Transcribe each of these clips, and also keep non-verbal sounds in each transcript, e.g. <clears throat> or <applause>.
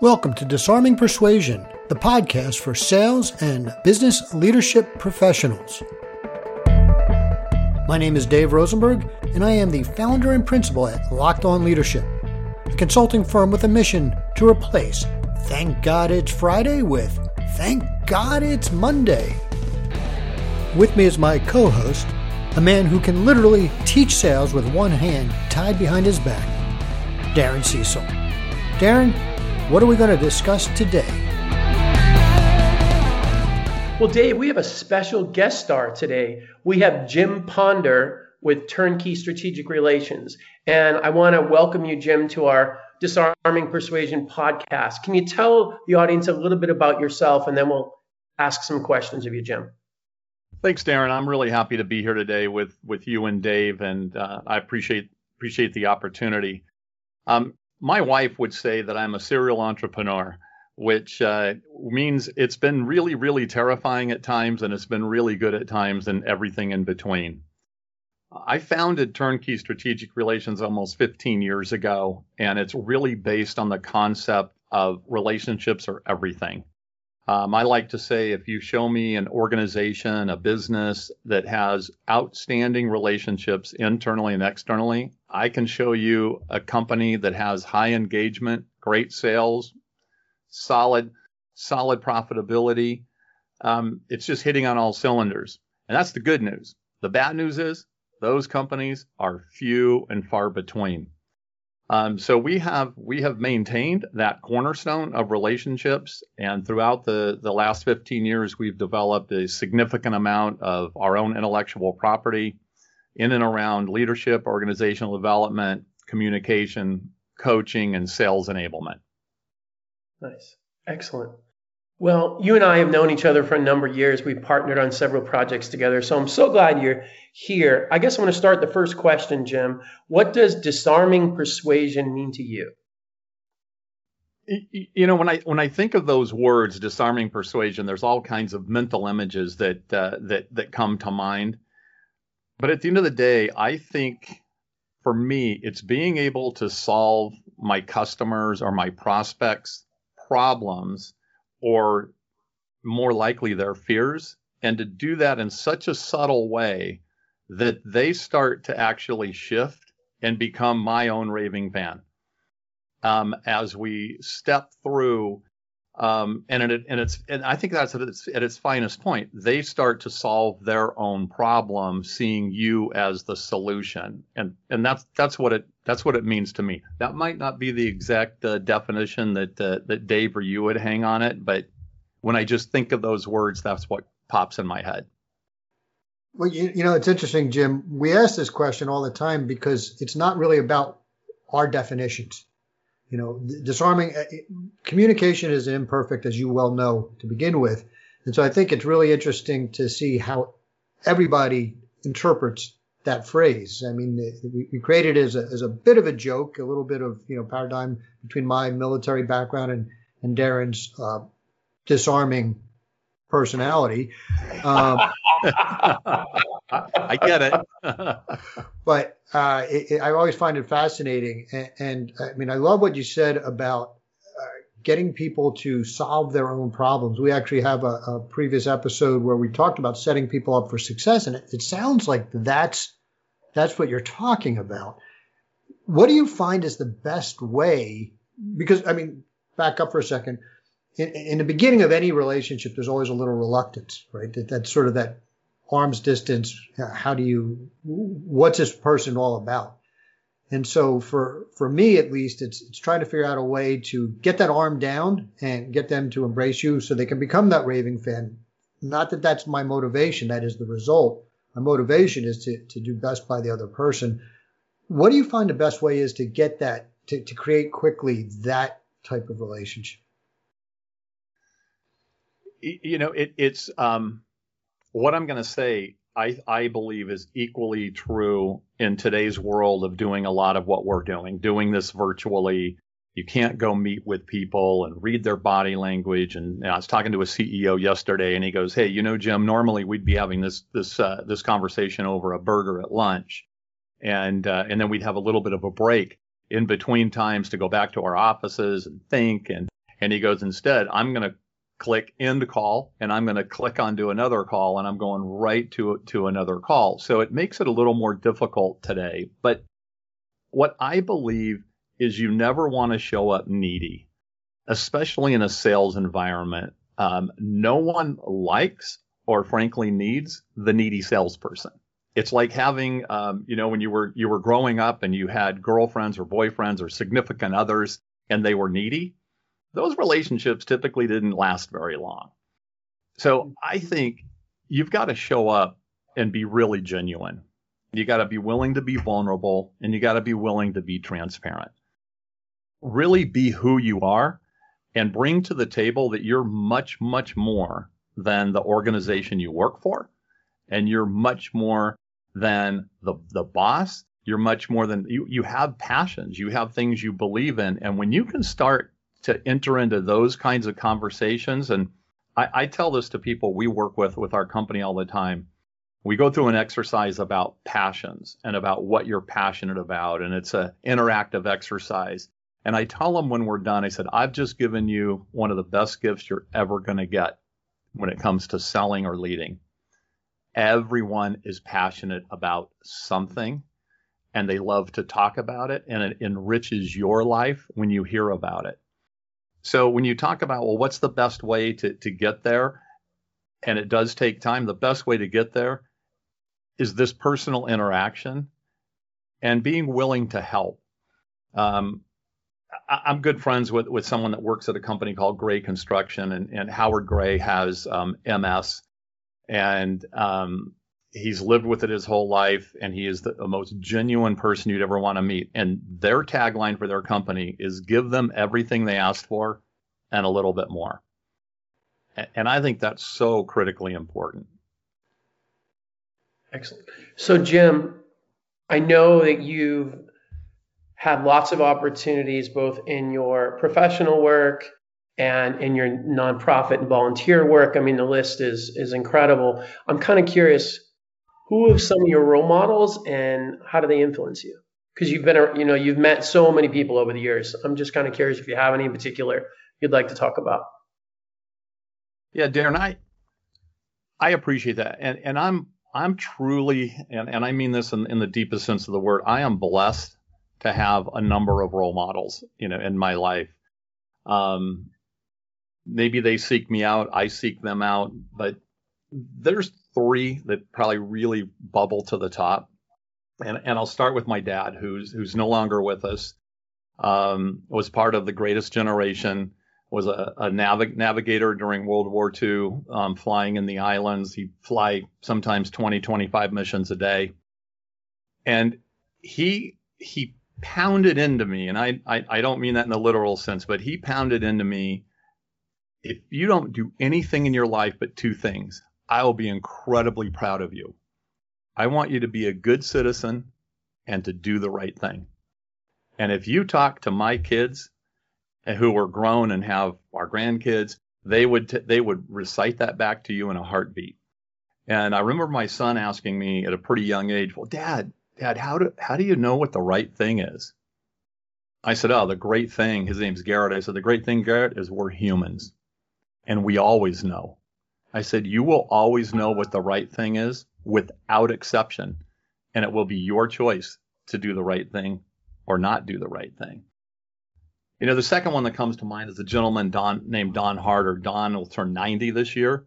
Welcome to Disarming Persuasion, the podcast for sales and business leadership professionals. My name is Dave Rosenberg, and I am the founder and principal at Locked On Leadership, a consulting firm with a mission to replace Thank God It's Friday with Thank God It's Monday. With me is my co host, a man who can literally teach sales with one hand tied behind his back, Darren Cecil. Darren, what are we going to discuss today? Well, Dave, we have a special guest star today. We have Jim Ponder with Turnkey Strategic Relations. And I want to welcome you, Jim, to our Disarming Persuasion podcast. Can you tell the audience a little bit about yourself and then we'll ask some questions of you, Jim? Thanks, Darren. I'm really happy to be here today with with you and Dave, and uh, I appreciate appreciate the opportunity. Um, my wife would say that I'm a serial entrepreneur, which uh, means it's been really, really terrifying at times, and it's been really good at times, and everything in between. I founded Turnkey Strategic Relations almost 15 years ago, and it's really based on the concept of relationships are everything. Um, I like to say if you show me an organization, a business that has outstanding relationships internally and externally, I can show you a company that has high engagement, great sales, solid, solid profitability. Um, it's just hitting on all cylinders. And that's the good news. The bad news is those companies are few and far between. Um, so we have we have maintained that cornerstone of relationships, and throughout the the last 15 years, we've developed a significant amount of our own intellectual property in and around leadership, organizational development, communication, coaching, and sales enablement. Nice, excellent. Well, you and I have known each other for a number of years. We've partnered on several projects together. So I'm so glad you're here. I guess I'm going to start the first question, Jim. What does disarming persuasion mean to you? You know, when I when I think of those words, disarming persuasion, there's all kinds of mental images that uh, that that come to mind. But at the end of the day, I think for me, it's being able to solve my customers or my prospects' problems or more likely their fears, and to do that in such a subtle way that they start to actually shift and become my own raving fan. Um, as we step through, um, and, it, and it's and I think that's at its, at its finest point. They start to solve their own problem, seeing you as the solution, and and that's that's what it that's what it means to me. That might not be the exact uh, definition that uh, that Dave or you would hang on it, but when I just think of those words, that's what pops in my head. Well, you, you know, it's interesting, Jim. We ask this question all the time because it's not really about our definitions. You know, disarming uh, communication is imperfect, as you well know, to begin with. And so I think it's really interesting to see how everybody interprets that phrase. I mean, we, we created it as a, as a bit of a joke, a little bit of, you know, paradigm between my military background and, and Darren's uh, disarming personality. Um, <laughs> I get it. but uh, it, it, I always find it fascinating. And, and, I mean, I love what you said about uh, getting people to solve their own problems. We actually have a, a, previous episode where we talked about setting people up for success. And it, it sounds like that's, that's what you're talking about. What do you find is the best way? Because, I mean, back up for a second. In, in the beginning of any relationship, there's always a little reluctance, right? That, that's sort of that arm's distance. How do you, what's this person all about? And so for, for me, at least, it's, it's trying to figure out a way to get that arm down and get them to embrace you so they can become that raving fan. Not that that's my motivation. That is the result. My motivation is to, to do best by the other person. What do you find the best way is to get that, to, to create quickly that type of relationship? You know, it, it's, um, what I'm going to say, I, I believe is equally true in today's world of doing a lot of what we're doing, doing this virtually. You can't go meet with people and read their body language. And you know, I was talking to a CEO yesterday, and he goes, "Hey, you know, Jim, normally we'd be having this this uh, this conversation over a burger at lunch, and uh, and then we'd have a little bit of a break in between times to go back to our offices and think and And he goes, instead, I'm going to click end call and I'm going to click onto another call and I'm going right to, to another call. So it makes it a little more difficult today. But what I believe is you never want to show up needy, especially in a sales environment. Um, no one likes or frankly needs the needy salesperson. It's like having, um, you know, when you were you were growing up and you had girlfriends or boyfriends or significant others and they were needy. Those relationships typically didn't last very long. So mm-hmm. I think you've got to show up and be really genuine. You got to be willing to be vulnerable and you got to be willing to be transparent. Really be who you are and bring to the table that you're much, much more than the organization you work for. And you're much more than the, the boss. You're much more than you, you have passions. You have things you believe in. And when you can start to enter into those kinds of conversations, and I, I tell this to people we work with with our company all the time. We go through an exercise about passions and about what you're passionate about. And it's an interactive exercise. And I tell them when we're done, I said, I've just given you one of the best gifts you're ever going to get when it comes to selling or leading. Everyone is passionate about something and they love to talk about it and it enriches your life when you hear about it. So when you talk about, well, what's the best way to, to get there? And it does take time. The best way to get there is this personal interaction and being willing to help. Um, I'm good friends with, with someone that works at a company called Gray Construction, and, and Howard Gray has um, MS, and um, he's lived with it his whole life, and he is the, the, most genuine person you'd ever want to meet. And their tagline for their company is "Give them everything they asked for, and a little bit more." And, and I think that's so critically important. Excellent. So, Jim, I know that you've had lots of opportunities both in your professional work and in your nonprofit and volunteer work. I mean, the list is is incredible. I'm kind of curious, who are some of your role models and how do they influence you? Because you've been, you know, you've met so many people over the years. I'm just kind of curious if you have any in particular you'd like to talk about. Yeah, Darren, I I appreciate that, and and I'm I'm truly, and, and I mean this in, in the deepest sense of the word, I am blessed to have a number of role models, you know, in my life. Um, maybe they seek me out, I seek them out, but there's three that probably really bubble to the top. And, and I'll start with my dad, who's who's no longer with us. Um, was part of the greatest generation. Was a, a navig- navigator during World War II, um, flying in the islands. He'd fly sometimes 20, 25 missions a day. And he he pounded into me, and I, I, I don't mean that in the literal sense, but he pounded into me. If you don't do anything in your life but two things, I will be incredibly proud of you. I want you to be a good citizen and to do the right thing. And if you talk to my kids eh, who are grown and have our grandkids, they would t- they would recite that back to you in a heartbeat. And I remember my son asking me at a pretty young age, "Well, Dad, Dad, how do how do you know what the right thing is? I said, Oh, the great thing, his name's Garrett. I said, The great thing, Garrett, is we're humans. And we always know. I said, You will always know what the right thing is without exception. And it will be your choice to do the right thing or not do the right thing. You know, the second one that comes to mind is a gentleman Don, named Don Harder. Don will turn 90 this year,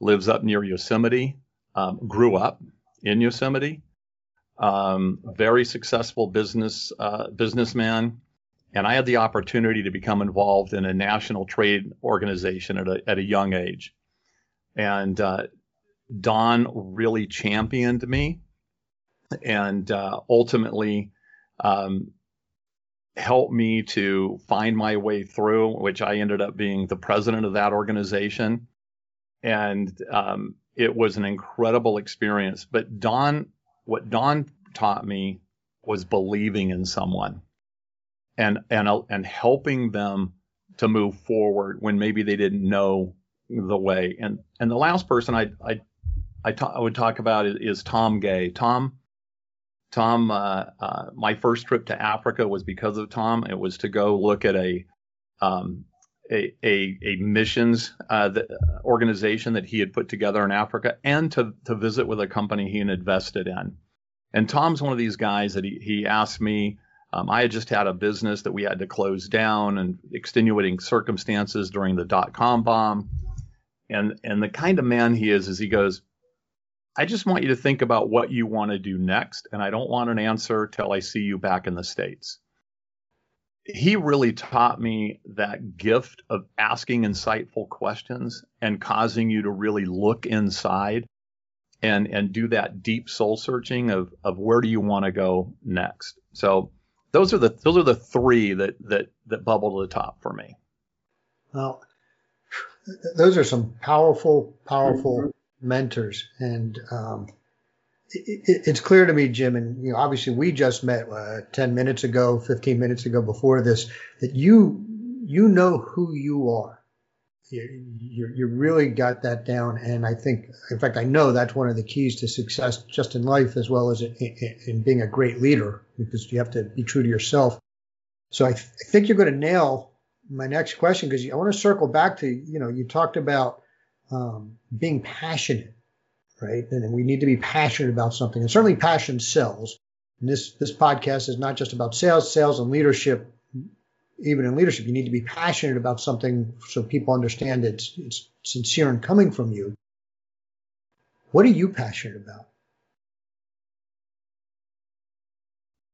lives up near Yosemite, um, grew up in Yosemite, um, very successful business uh, businessman, and I had the opportunity to become involved in a national trade organization at a at a young age, and uh, Don really championed me, and uh, ultimately. Um, helped me to find my way through, which I ended up being the president of that organization. And um, it was an incredible experience. But Don what Don taught me was believing in someone and and and helping them to move forward when maybe they didn't know the way. And and the last person I I I, would talk about is, is, Tom Gay. Tom Tom uh, uh, my first trip to Africa was because of Tom. It was to go look at a um, a, a, a missions uh, the, organization that he had put together in Africa and to, to visit with a company he had invested in. And Tom's one of these guys that he, he asked me. Um, I had just had a business that we had to close down and extenuating circumstances during the dot com bomb. And, and the kind of man he is, is he goes, I just want you to think about what you want to do next. And I don't want an answer till I see you back in the States he really taught me that gift of asking insightful questions and causing you to really look inside and and do that deep soul searching of of where do you want to go next. So those are the those are the three that that that bubble to the top for me. Well, those are some powerful, powerful mm-hmm. mentors, and um, it, it's clear to me, Jim, and you know, obviously we just met uh, 10 minutes ago, 15 minutes ago before this, that you you know who you are. You, you, you really got that down, and I think, in fact, I know that's one of the keys to success, just in life as well as in, in, in being a great leader, because you have to be true to yourself. So I, th- I think you're going to nail my next question because I want to circle back to you know you talked about um, being passionate right? And we need to be passionate about something. And certainly passion sells. And this, this podcast is not just about sales, sales and leadership. Even in leadership, you need to be passionate about something so people understand it's, it's sincere and coming from you. What are you passionate about?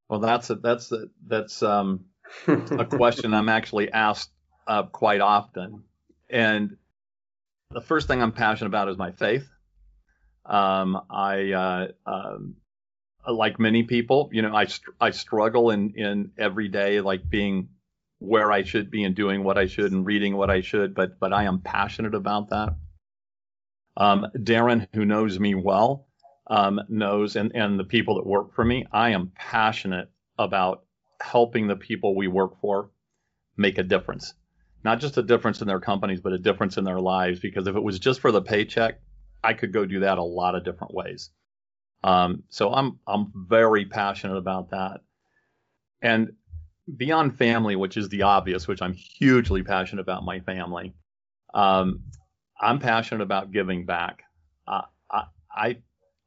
Well, that's a, that's a, that's um, a question I'm actually asked uh, quite often, and the first thing I'm passionate about is my faith. Um, I, uh, um, like many people, you know, I, I struggle in, in every day, like being where I should be and doing what I should and reading what I should, but, but I am passionate about that. Um, Darren, who knows me well, um, knows, and, and the people that work for me, I am passionate about helping the people we work for make a difference. Not just a difference in their companies, but a difference in their lives. Because if it was just for the paycheck, I could go do that a lot of different ways. Um, so I'm I'm very passionate about that. And beyond family, which is the obvious, which I'm hugely passionate about my family. Um, I'm passionate about giving back. Uh, I, I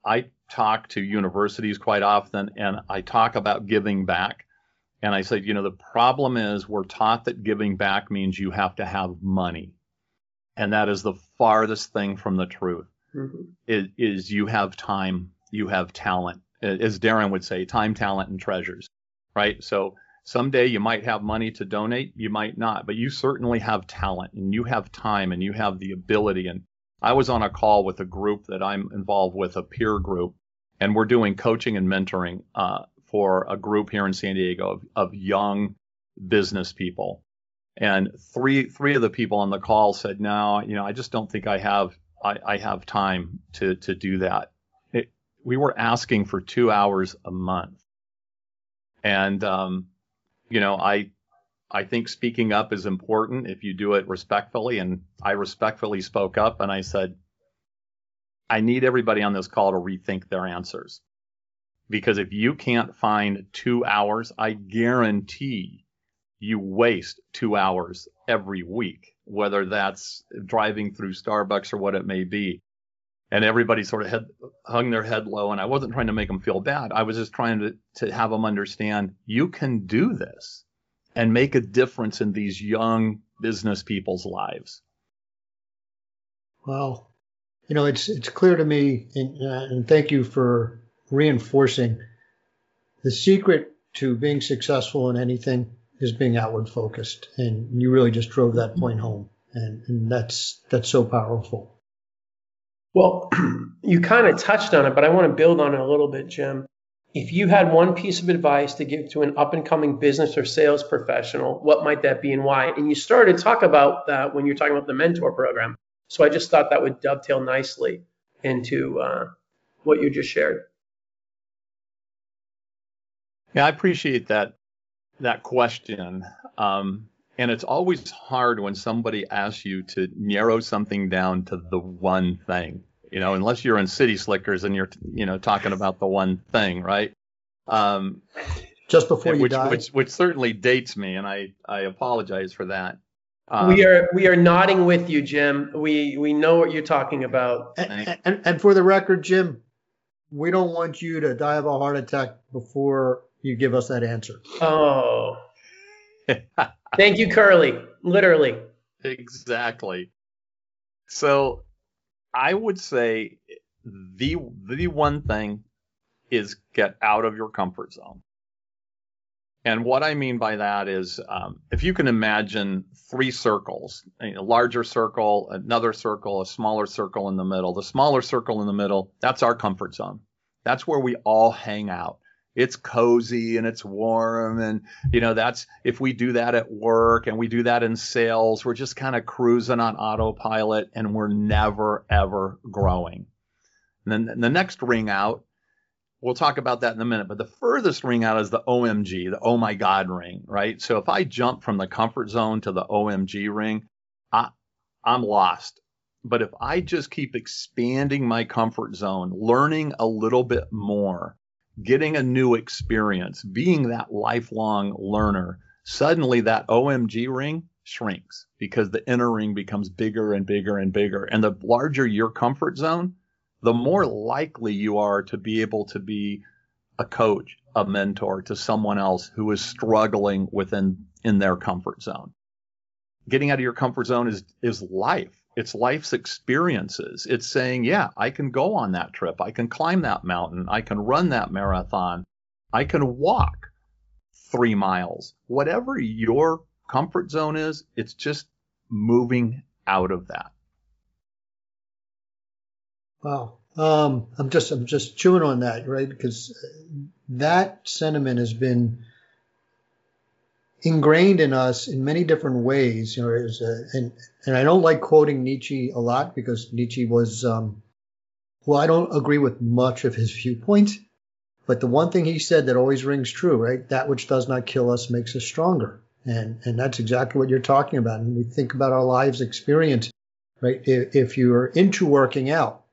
I talk to universities quite often, and I talk about giving back. And I said, you know, the problem is we're taught that giving back means you have to have money, and that is the farthest thing from the truth mm-hmm. is, is you have time, you have talent, as Darren would say, time, talent, and treasures, right? So someday you might have money to donate, you might not, but you certainly have talent and you have time and you have the ability. And I was on a call with a group that I'm involved with, a peer group, and we're doing coaching and mentoring uh, for a group here in San Diego of, of young business people. And three three of the people on the call said, "No, you know, I just don't think I have I, I have time to to do that. It, we were asking for two hours a month, and um, you know, I I think speaking up is important if you do it respectfully. And I respectfully spoke up and I said, I need everybody on this call to rethink their answers. Because if you can't find two hours, I guarantee you waste two hours every week whether that's driving through Starbucks or what it may be. And everybody sort of had hung their head low. And I wasn't trying to make them feel bad. I was just trying to, to have them understand you can do this and make a difference in these young business people's lives. Well, you know, it's it's clear to me, and, uh, and thank you for reinforcing the secret to being successful in anything is being outward focused, and you really just drove that point home, and, and that's that's so powerful. Well, <clears throat> you kind of touched on it, but I want to build on it a little bit, Jim. If you had one piece of advice to give to an up and coming business or sales professional, what might that be and why? And you started to talk about that when you're talking about the mentor program. So I just thought that would dovetail nicely into uh, what you just shared. Yeah, I appreciate that that question. Um, and it's always hard when somebody asks you to narrow something down to the one thing, you know, unless you're in City Slickers and you're, you know, talking about the one thing, right? Um, Just before you which, die. Which, which certainly dates me, and I, I apologize for that. Um, we are we are nodding with you, Jim. We we know what you're talking about. And, and, and for the record, Jim, we don't want you to die of a heart attack before you give us that answer. Oh. Thank you, Curly. Literally. Exactly. So I would say the the one thing is get out of your comfort zone. And what I mean by that is, um, if you can imagine three circles, a larger circle, another circle, a smaller circle in the middle. The smaller circle in the middle, that's our comfort zone. That's where we all hang out. It's cozy and it's warm. And, you know, that's if we do that at work and we do that in sales, we're just kind of cruising on autopilot and we're never, ever growing. And then the next ring out We'll talk about that in a minute. But the furthest ring out is the OMG, the oh my God ring, right? So if I jump from the comfort zone to the OMG ring, I, I'm lost. But if I just keep expanding my comfort zone, learning a little bit more, getting a new experience, being that lifelong learner, suddenly that OMG ring shrinks because the inner ring becomes bigger and bigger and bigger. And the larger your comfort zone, the more likely you are to be able to be a coach, a mentor to someone else who is struggling within in their comfort zone. Getting out of your comfort zone is is life. It's life's experiences. It's saying, yeah, I can go on that trip. I can climb that mountain. I can run that marathon. I can walk three miles. Whatever your comfort zone is, it's just moving out of that. Wow. Um, I'm just I'm just chewing on that, right? Because that sentiment has been ingrained in us in many different ways. You know, a, and and I don't like quoting Nietzsche a lot because Nietzsche was um, well, I don't agree with much of his viewpoint, but the one thing he said that always rings true, right? That which does not kill us makes us stronger, and and that's exactly what you're talking about. And we think about our lives experience, right? If, if you're into working out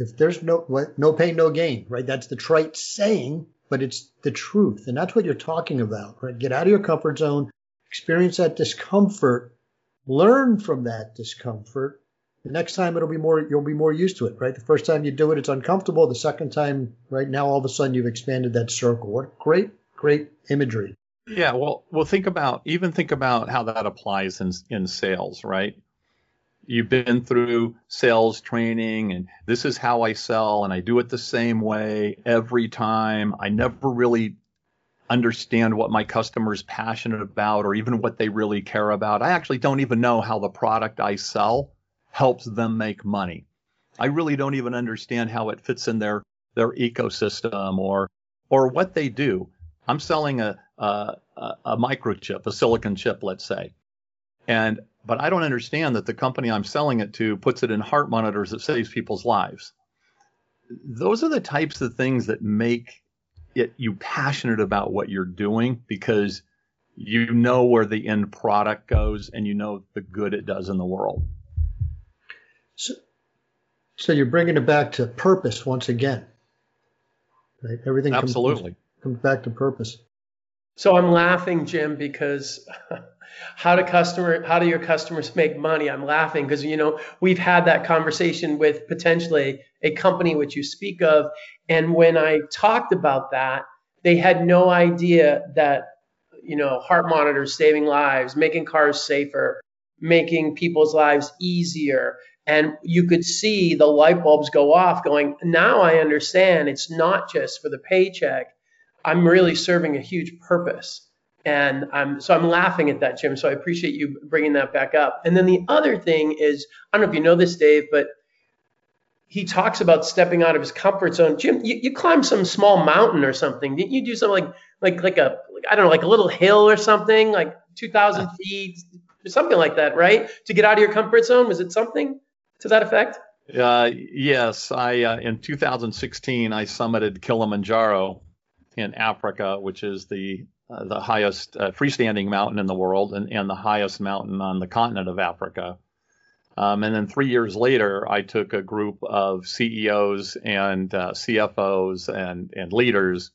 if there's no no pain, no gain, right? That's the trite saying, but it's the truth, and that's what you're talking about, right? Get out of your comfort zone, experience that discomfort, learn from that discomfort. The next time it'll be more, you'll be more used to it, right? The first time you do it, it's uncomfortable. The second time, right now, all of a sudden you've expanded that circle. What great, great imagery. Yeah, well, well, think about even think about how that applies in in sales, right? You've been through sales training and this is how I sell and I do it the same way every time. I never really understand what my customer's passionate about or even what they really care about. I actually don't even know how the product I sell helps them make money. I really don't even understand how it fits in their their ecosystem or or what they do. I'm selling a a, a microchip, a silicon chip, let's say, and but I don't understand that the company I'm selling it to puts it in heart monitors that saves people's lives. Those are the types of things that make it you passionate about what you're doing because you know where the end product goes and you know the good it does in the world. So, so you're bringing it back to purpose once again, right? Everything absolutely comes, comes back to purpose. So I'm laughing, Jim, because <laughs> how do customer how do your customers make money? I'm laughing because you know we've had that conversation with potentially a company which you speak of. And when i talked about that they had no idea that you know heart monitors saving lives making cars safer making people's lives easier. And you could see the light bulbs go off going now i understand it's not just for the paycheck i'm really serving a huge purpose and I'm, so I'm laughing at that, Jim. So I appreciate you bringing that back up. And then the other thing is, I don't know if you know this, Dave, but he talks about stepping out of his comfort zone. Jim, you, you climbed some small mountain or something. Didn't you do something like, like, like a, like, I don't know, like a little hill or something, like 2,000 feet, something like that, right? To get out of your comfort zone. Was it something to that effect? Uh, yes, I uh, in 2016 I summited Kilimanjaro in Africa, which is the uh, the highest uh, freestanding mountain in the world and, and the highest mountain on the continent of Africa. Um, and then three years later, I took a group of CEOs and uh, CFOs and, and leaders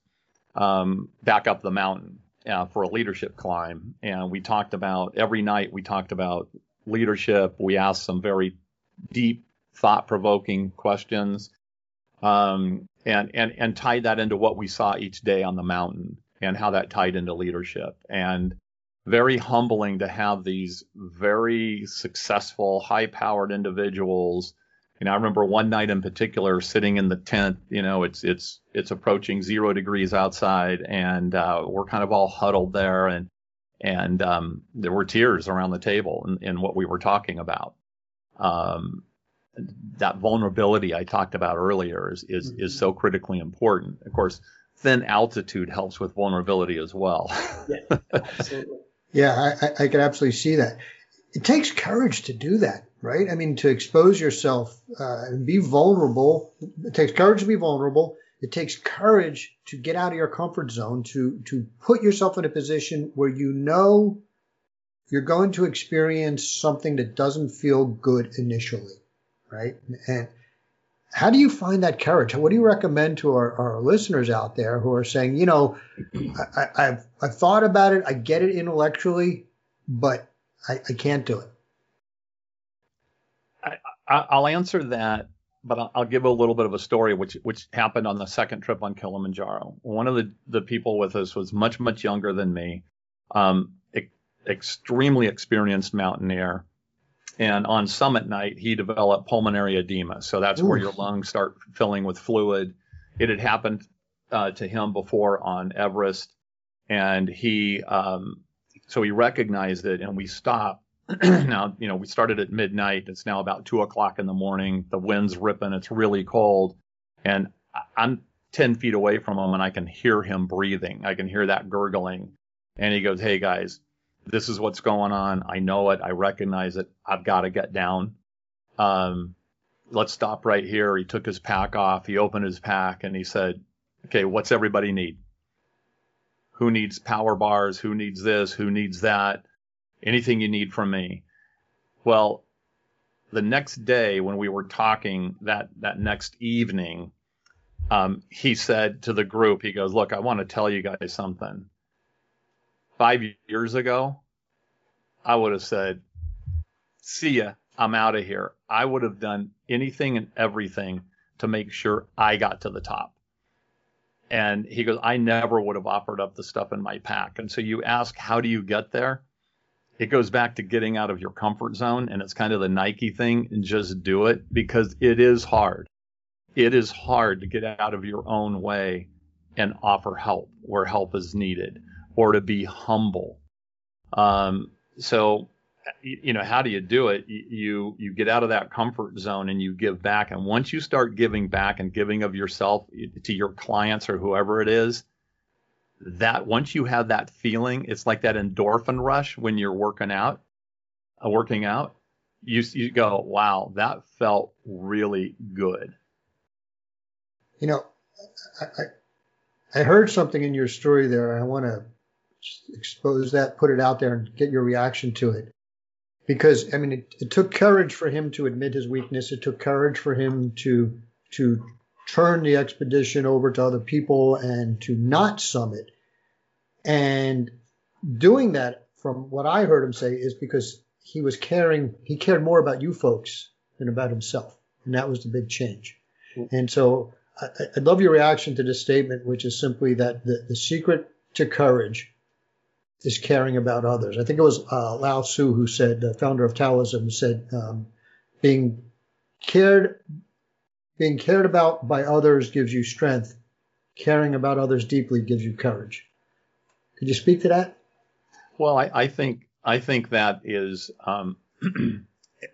um, back up the mountain. uh, for a leadership climb, and we talked about every night. We talked about leadership. We asked some very deep, thought-provoking questions, um, and and and tied that into what we saw each day on the mountain and how that tied into leadership. And very humbling to have these very successful, high-powered individuals. You know, I remember one night in particular sitting in the tent. You know, it's it's it's approaching zero degrees outside, and uh, we're kind of all huddled there, and and um, there were tears around the table in, in what we were talking about. Um, that vulnerability I talked about earlier is is, mm-hmm. is so critically important. Of course, thin altitude helps with vulnerability as well. yeah, absolutely. <laughs> Yeah, I, I can absolutely see that. It takes courage to do that, right? I mean, to expose yourself uh, and be vulnerable. It takes courage to be vulnerable. It takes courage to get out of your comfort zone, to to put yourself in a position where you know you're going to experience something that doesn't feel good initially, right? And how do you find that courage? What do you recommend to our, our listeners out there who are saying, you know, I, have I've thought about it, I get it intellectually, but I, I can't do it. I, will answer that, but I'll, I'll, give a little bit of a story, which which happened on the second trip on Kilimanjaro. One of the the people with us was much much younger than me, um, e- extremely experienced mountaineer and on summit night, he developed pulmonary edema. So that's Ooh. where your lungs start filling with fluid. It had happened uh, to him before on Everest. And he, um, so he recognized it and we stopped. <clears throat> now, you know, we started at midnight. It's now about two o'clock in the morning. The wind's ripping. It's really cold. And I'm 10 feet away from him and I can hear him breathing. I can hear that gurgling. And he goes, Hey guys, this is what's going on. I know it. I recognize it. I've got to get down. Um, let's stop right here. He took his pack off. He opened his pack and he said, okay, what's everybody need? Who needs power bars? Who needs this? Who needs that? Anything you need from me? Well, the next day when we were talking that, that next evening, um, he said to the group, he goes, look, I want to tell you guys something five years ago, I would have said, see ya, I'm out of here. I would have done anything and everything to make sure I got to the top. And he goes, I never would have offered up the stuff in my pack. And so you ask, how do you get there? It goes back to getting out of your comfort zone. And it's kind of the Nike thing and just do it because it is hard. It is hard to get out of your own way and offer help where help is needed or to be humble. Um, so, you know, how do you do it? You you get out of that comfort zone and you give back. And once you start giving back and giving of yourself to your clients or whoever it is, that once you have that feeling, it's like that endorphin rush when you're working out, uh, working out. You you go, wow, that felt really good. You know, I, I, I heard something in your story there. I want to expose that, put it out there, and get your reaction to it. Because I mean, it, it took courage for him to admit his weakness. It took courage for him to to turn the expedition over to other people and to not summit. And doing that, from what I heard him say, is because he was caring. He cared more about you folks than about himself, and that was the big change. Mm-hmm. And so I, I love your reaction to this statement, which is simply that the, the secret to courage is caring about others. I think it was uh, Lao Tzu who said, the founder of Taoism, said, um, being cared, being cared about by others gives you strength. Caring about others deeply gives you courage. Could you speak to that? Well, I, I think I think that is um, <clears throat>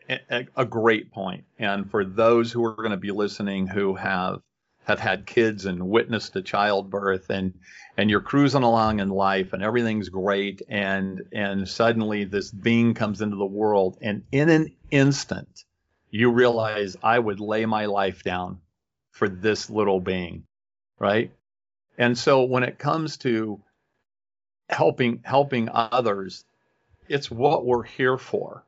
a, a great point. And for those who are going to be listening who have have had kids and witnessed a childbirth and and you're cruising along in life and everything's great and and suddenly this being comes into the world and in an instant you realize I would lay my life down for this little being right? And so when it comes to helping helping others it's what we're here for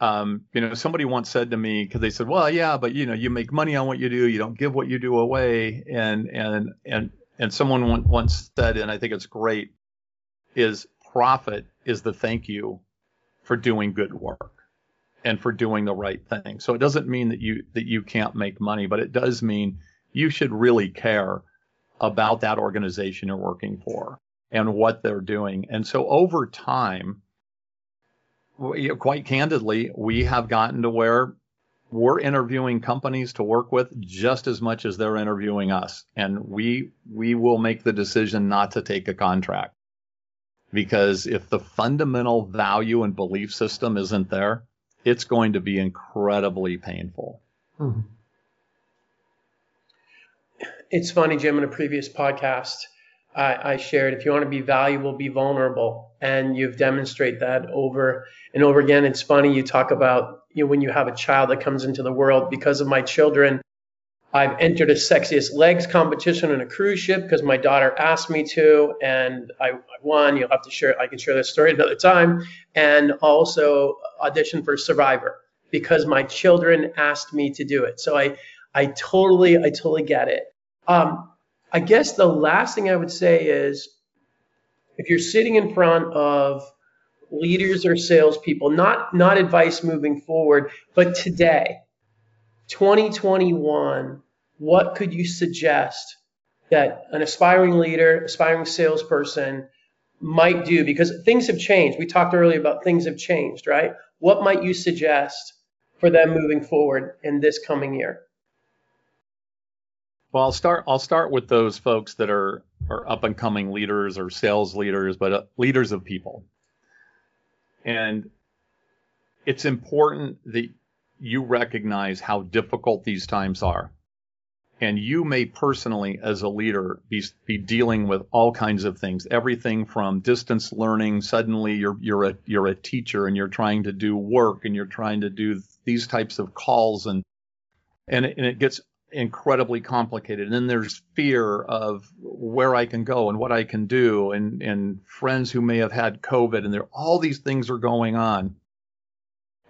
um, you know, somebody once said to me because they said, "Well, yeah, but you know, you make money on what you do. You don't give what you do away." And and and and someone once said, and I think it's great. is profit is the thank you for doing good work and for doing the right thing. So it doesn't mean that you that you can't make money, but it does mean you should really care about that organization you're working for and what they're doing. And so over time, quite candidly, we have gotten to where we're interviewing companies to work with just as much as they're interviewing us. And we we will make the decision not to take a contract. Because if the fundamental value and belief system isn't there, it's going to be incredibly painful. Mm-hmm. It's funny, Jim, in a previous podcast, I, I, shared if you want to be valuable, be vulnerable. And you've demonstrated that over and over again. It's funny, you talk about you know, when you have a child that comes into the world because of my children. I've entered a sexiest legs competition on a cruise ship because my daughter asked me to, and I, I won. You'll have to share. I can share that story another time. And also audition for Survivor because my children asked me to do it. So I, I totally, I totally get it. Um, I guess the last thing I would say is, if you're sitting in front of leaders or salespeople, not not advice moving forward, but today, 2021, what could you suggest that an aspiring leader, aspiring salesperson might do? Because things have changed. We talked earlier about things have changed, right? What might you suggest for them moving forward in this coming year? Well, I'll start. I'll start with those folks that are are up and coming leaders or sales leaders, but uh, leaders of people. And it's important that you recognize how difficult these times are. And you may personally, as a leader, be, be dealing with all kinds of things. Everything from distance learning. Suddenly, you're you're a you're a teacher and you're trying to do work and you're trying to do these types of calls and and it, and it gets incredibly complicated. And then there's fear of where I can go and what I can do, and and friends who may have had COVID, and there all these things are going on.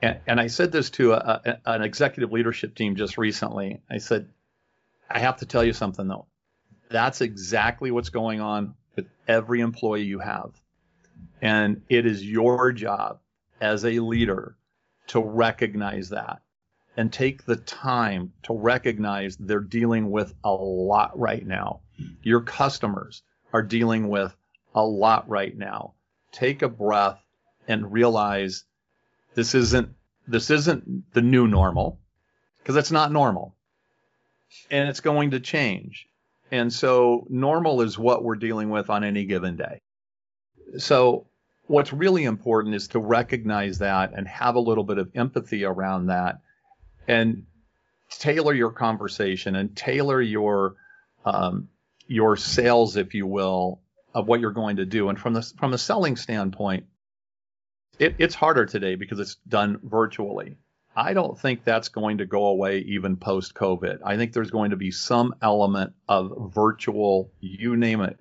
And, and I said this to a, a, an executive leadership team just recently. I said, I have to tell you something though. That's exactly what's going on with every employee you have. And it is your job as a leader to recognize that and take the time to recognize they're dealing with a lot right now. Your customers are dealing with a lot right now. Take a breath and realize this isn't this isn't the new normal because it's not normal. And it's going to change. And so normal is what we're dealing with on any given day. So what's really important is to recognize that and have a little bit of empathy around that and tailor your conversation and tailor your um, your sales, if you will, of what you're going to do. And from the from a selling standpoint, it, it's harder today because it's done virtually. I don't think that's going to go away even post COVID. I think there's going to be some element of virtual, you name it,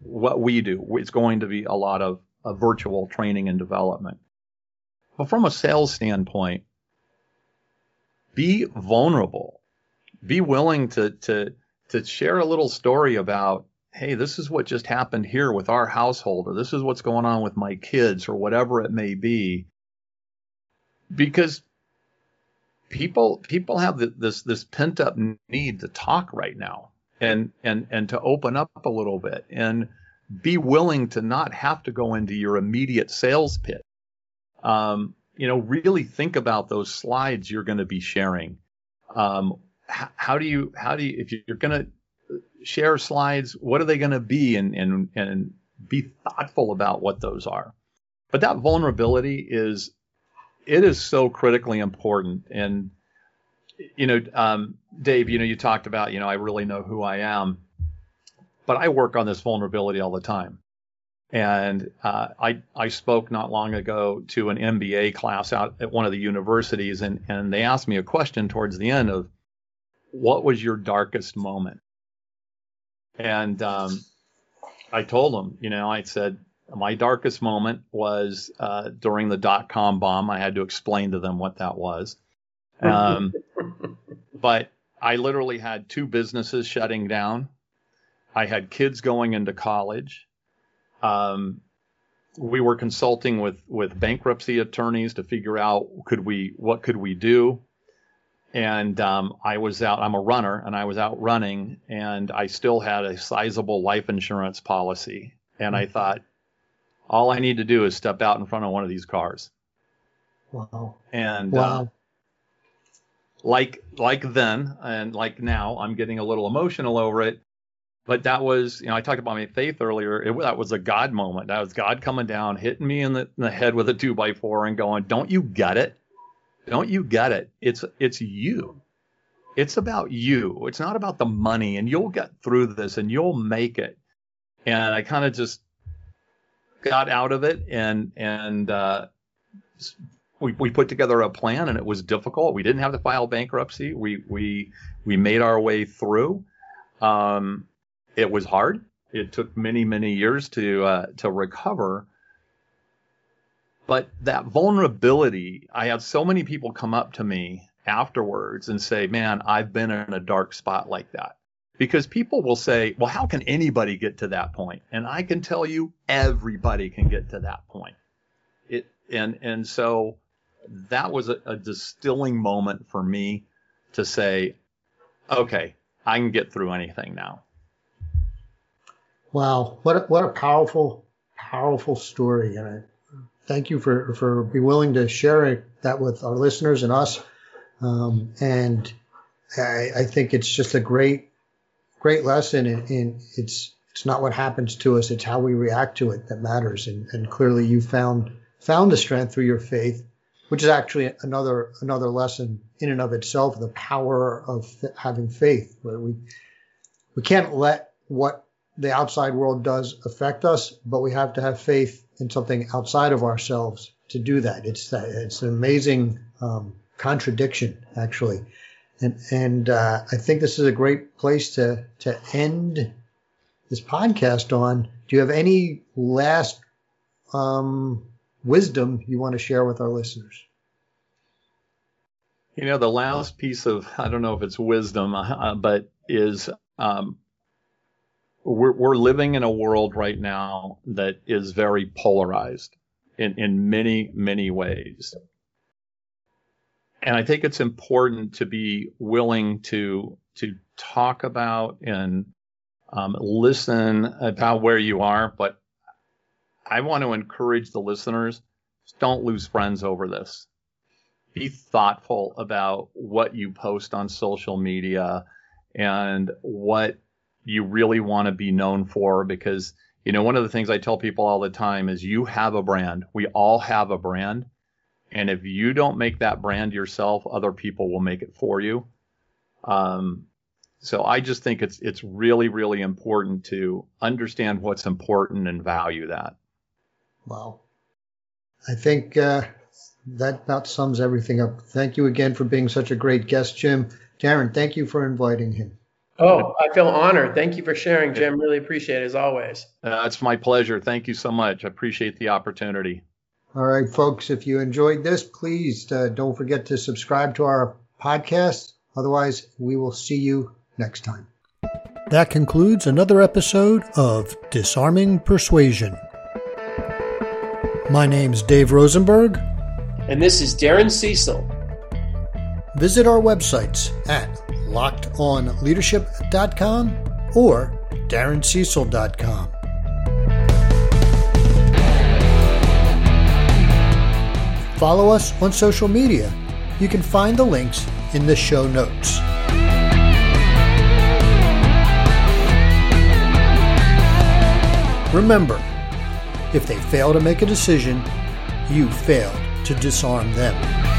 what we do. It's going to be a lot of, of virtual training and development. But from a sales standpoint, be vulnerable. Be willing to to to share a little story about, hey, this is what just happened here with our household, or this is what's going on with my kids, or whatever it may be. Because people people have this this pent up need to talk right now and and and to open up a little bit and be willing to not have to go into your immediate sales pit. Um, you know, really think about those slides you're going to be sharing. Um, how, how, do you, how do you, if you're going to share slides, what are they going to be and, and, and be thoughtful about what those are. But that vulnerability is, it is so critically important. And, you know, um, Dave, you know, you talked about, you know, I really know who I am, but I work on this vulnerability all the time. And uh, I, I spoke not long ago to an MBA class out at one of the universities, and, and they asked me a question towards the end of, what was your darkest moment? And um, I told them, you know, I said, my darkest moment was uh, during the dot com bomb. I had to explain to them what that was. Um, <laughs> but I literally had two businesses shutting down. I had kids going into college. Um, we were consulting with with bankruptcy attorneys to figure out could we what could we do and um, I was out. I'm a runner, and I was out running, and I still had a sizable life insurance policy. And I thought, all I need to do is step out in front of one of these cars. Wow. And Wow. uh, like like then and like now, I'm getting a little emotional over it. But that was, you know, I talked about my faith earlier. It, that was a God moment. That was God coming down, hitting me in the, in the head with a two by four, and going, "Don't you get it? Don't you get it? It's it's you. It's about you. It's not about the money, and you'll get through this, and you'll make it." And I kind of just got out of it, and and uh, we we put together a plan, and it was difficult. We didn't have to file bankruptcy. We we we made our way through. Um, it was hard. It took many many years to uh, to recover. But that vulnerability, I had so many people come up to me afterwards and say, "Man, I've been in a dark spot like that." Because people will say, "Well, how can anybody get to that point?" And I can tell you, everybody can get to that point. It and and so that was a, a distilling moment for me to say, "Okay, I can get through anything now." Wow, what a, what a powerful, powerful story, and I thank you for for being willing to share it, that with our listeners and us. Um, and I, I think it's just a great, great lesson. In it's it's not what happens to us; it's how we react to it that matters. And, and clearly, you found found the strength through your faith, which is actually another another lesson in and of itself: the power of having faith. Where we we can't let what the outside world does affect us, but we have to have faith in something outside of ourselves to do that. It's that it's an amazing um, contradiction, actually, and and uh, I think this is a great place to to end this podcast on. Do you have any last um, wisdom you want to share with our listeners? You know, the last piece of I don't know if it's wisdom, uh, but is um, we're we're living in a world right now that is very polarized in in many many ways, and I think it's important to be willing to to talk about and um, listen about where you are. But I want to encourage the listeners: don't lose friends over this be thoughtful about what you post on social media and what you really want to be known for because you know one of the things I tell people all the time is you have a brand. We all have a brand. And if you don't make that brand yourself, other people will make it for you. Um, so I just think it's it's really really important to understand what's important and value that. Wow. I think uh, that about sums everything up. Thank you again for being such a great guest, Jim. Darren, thank you for inviting him. Oh, I feel honored. Thank you for sharing, Jim. Really appreciate it as always. Uh, it's my pleasure. Thank you so much. I appreciate the opportunity. All right, folks, if you enjoyed this, please uh, don't forget to subscribe to our podcast. Otherwise, we will see you next time. That concludes another episode of Disarming Persuasion. My name's Dave Rosenberg. And this is Darren Cecil. Visit our websites at lockedonleadership.com or darrencecil.com. Follow us on social media. You can find the links in the show notes. Remember, if they fail to make a decision, you failed to disarm them.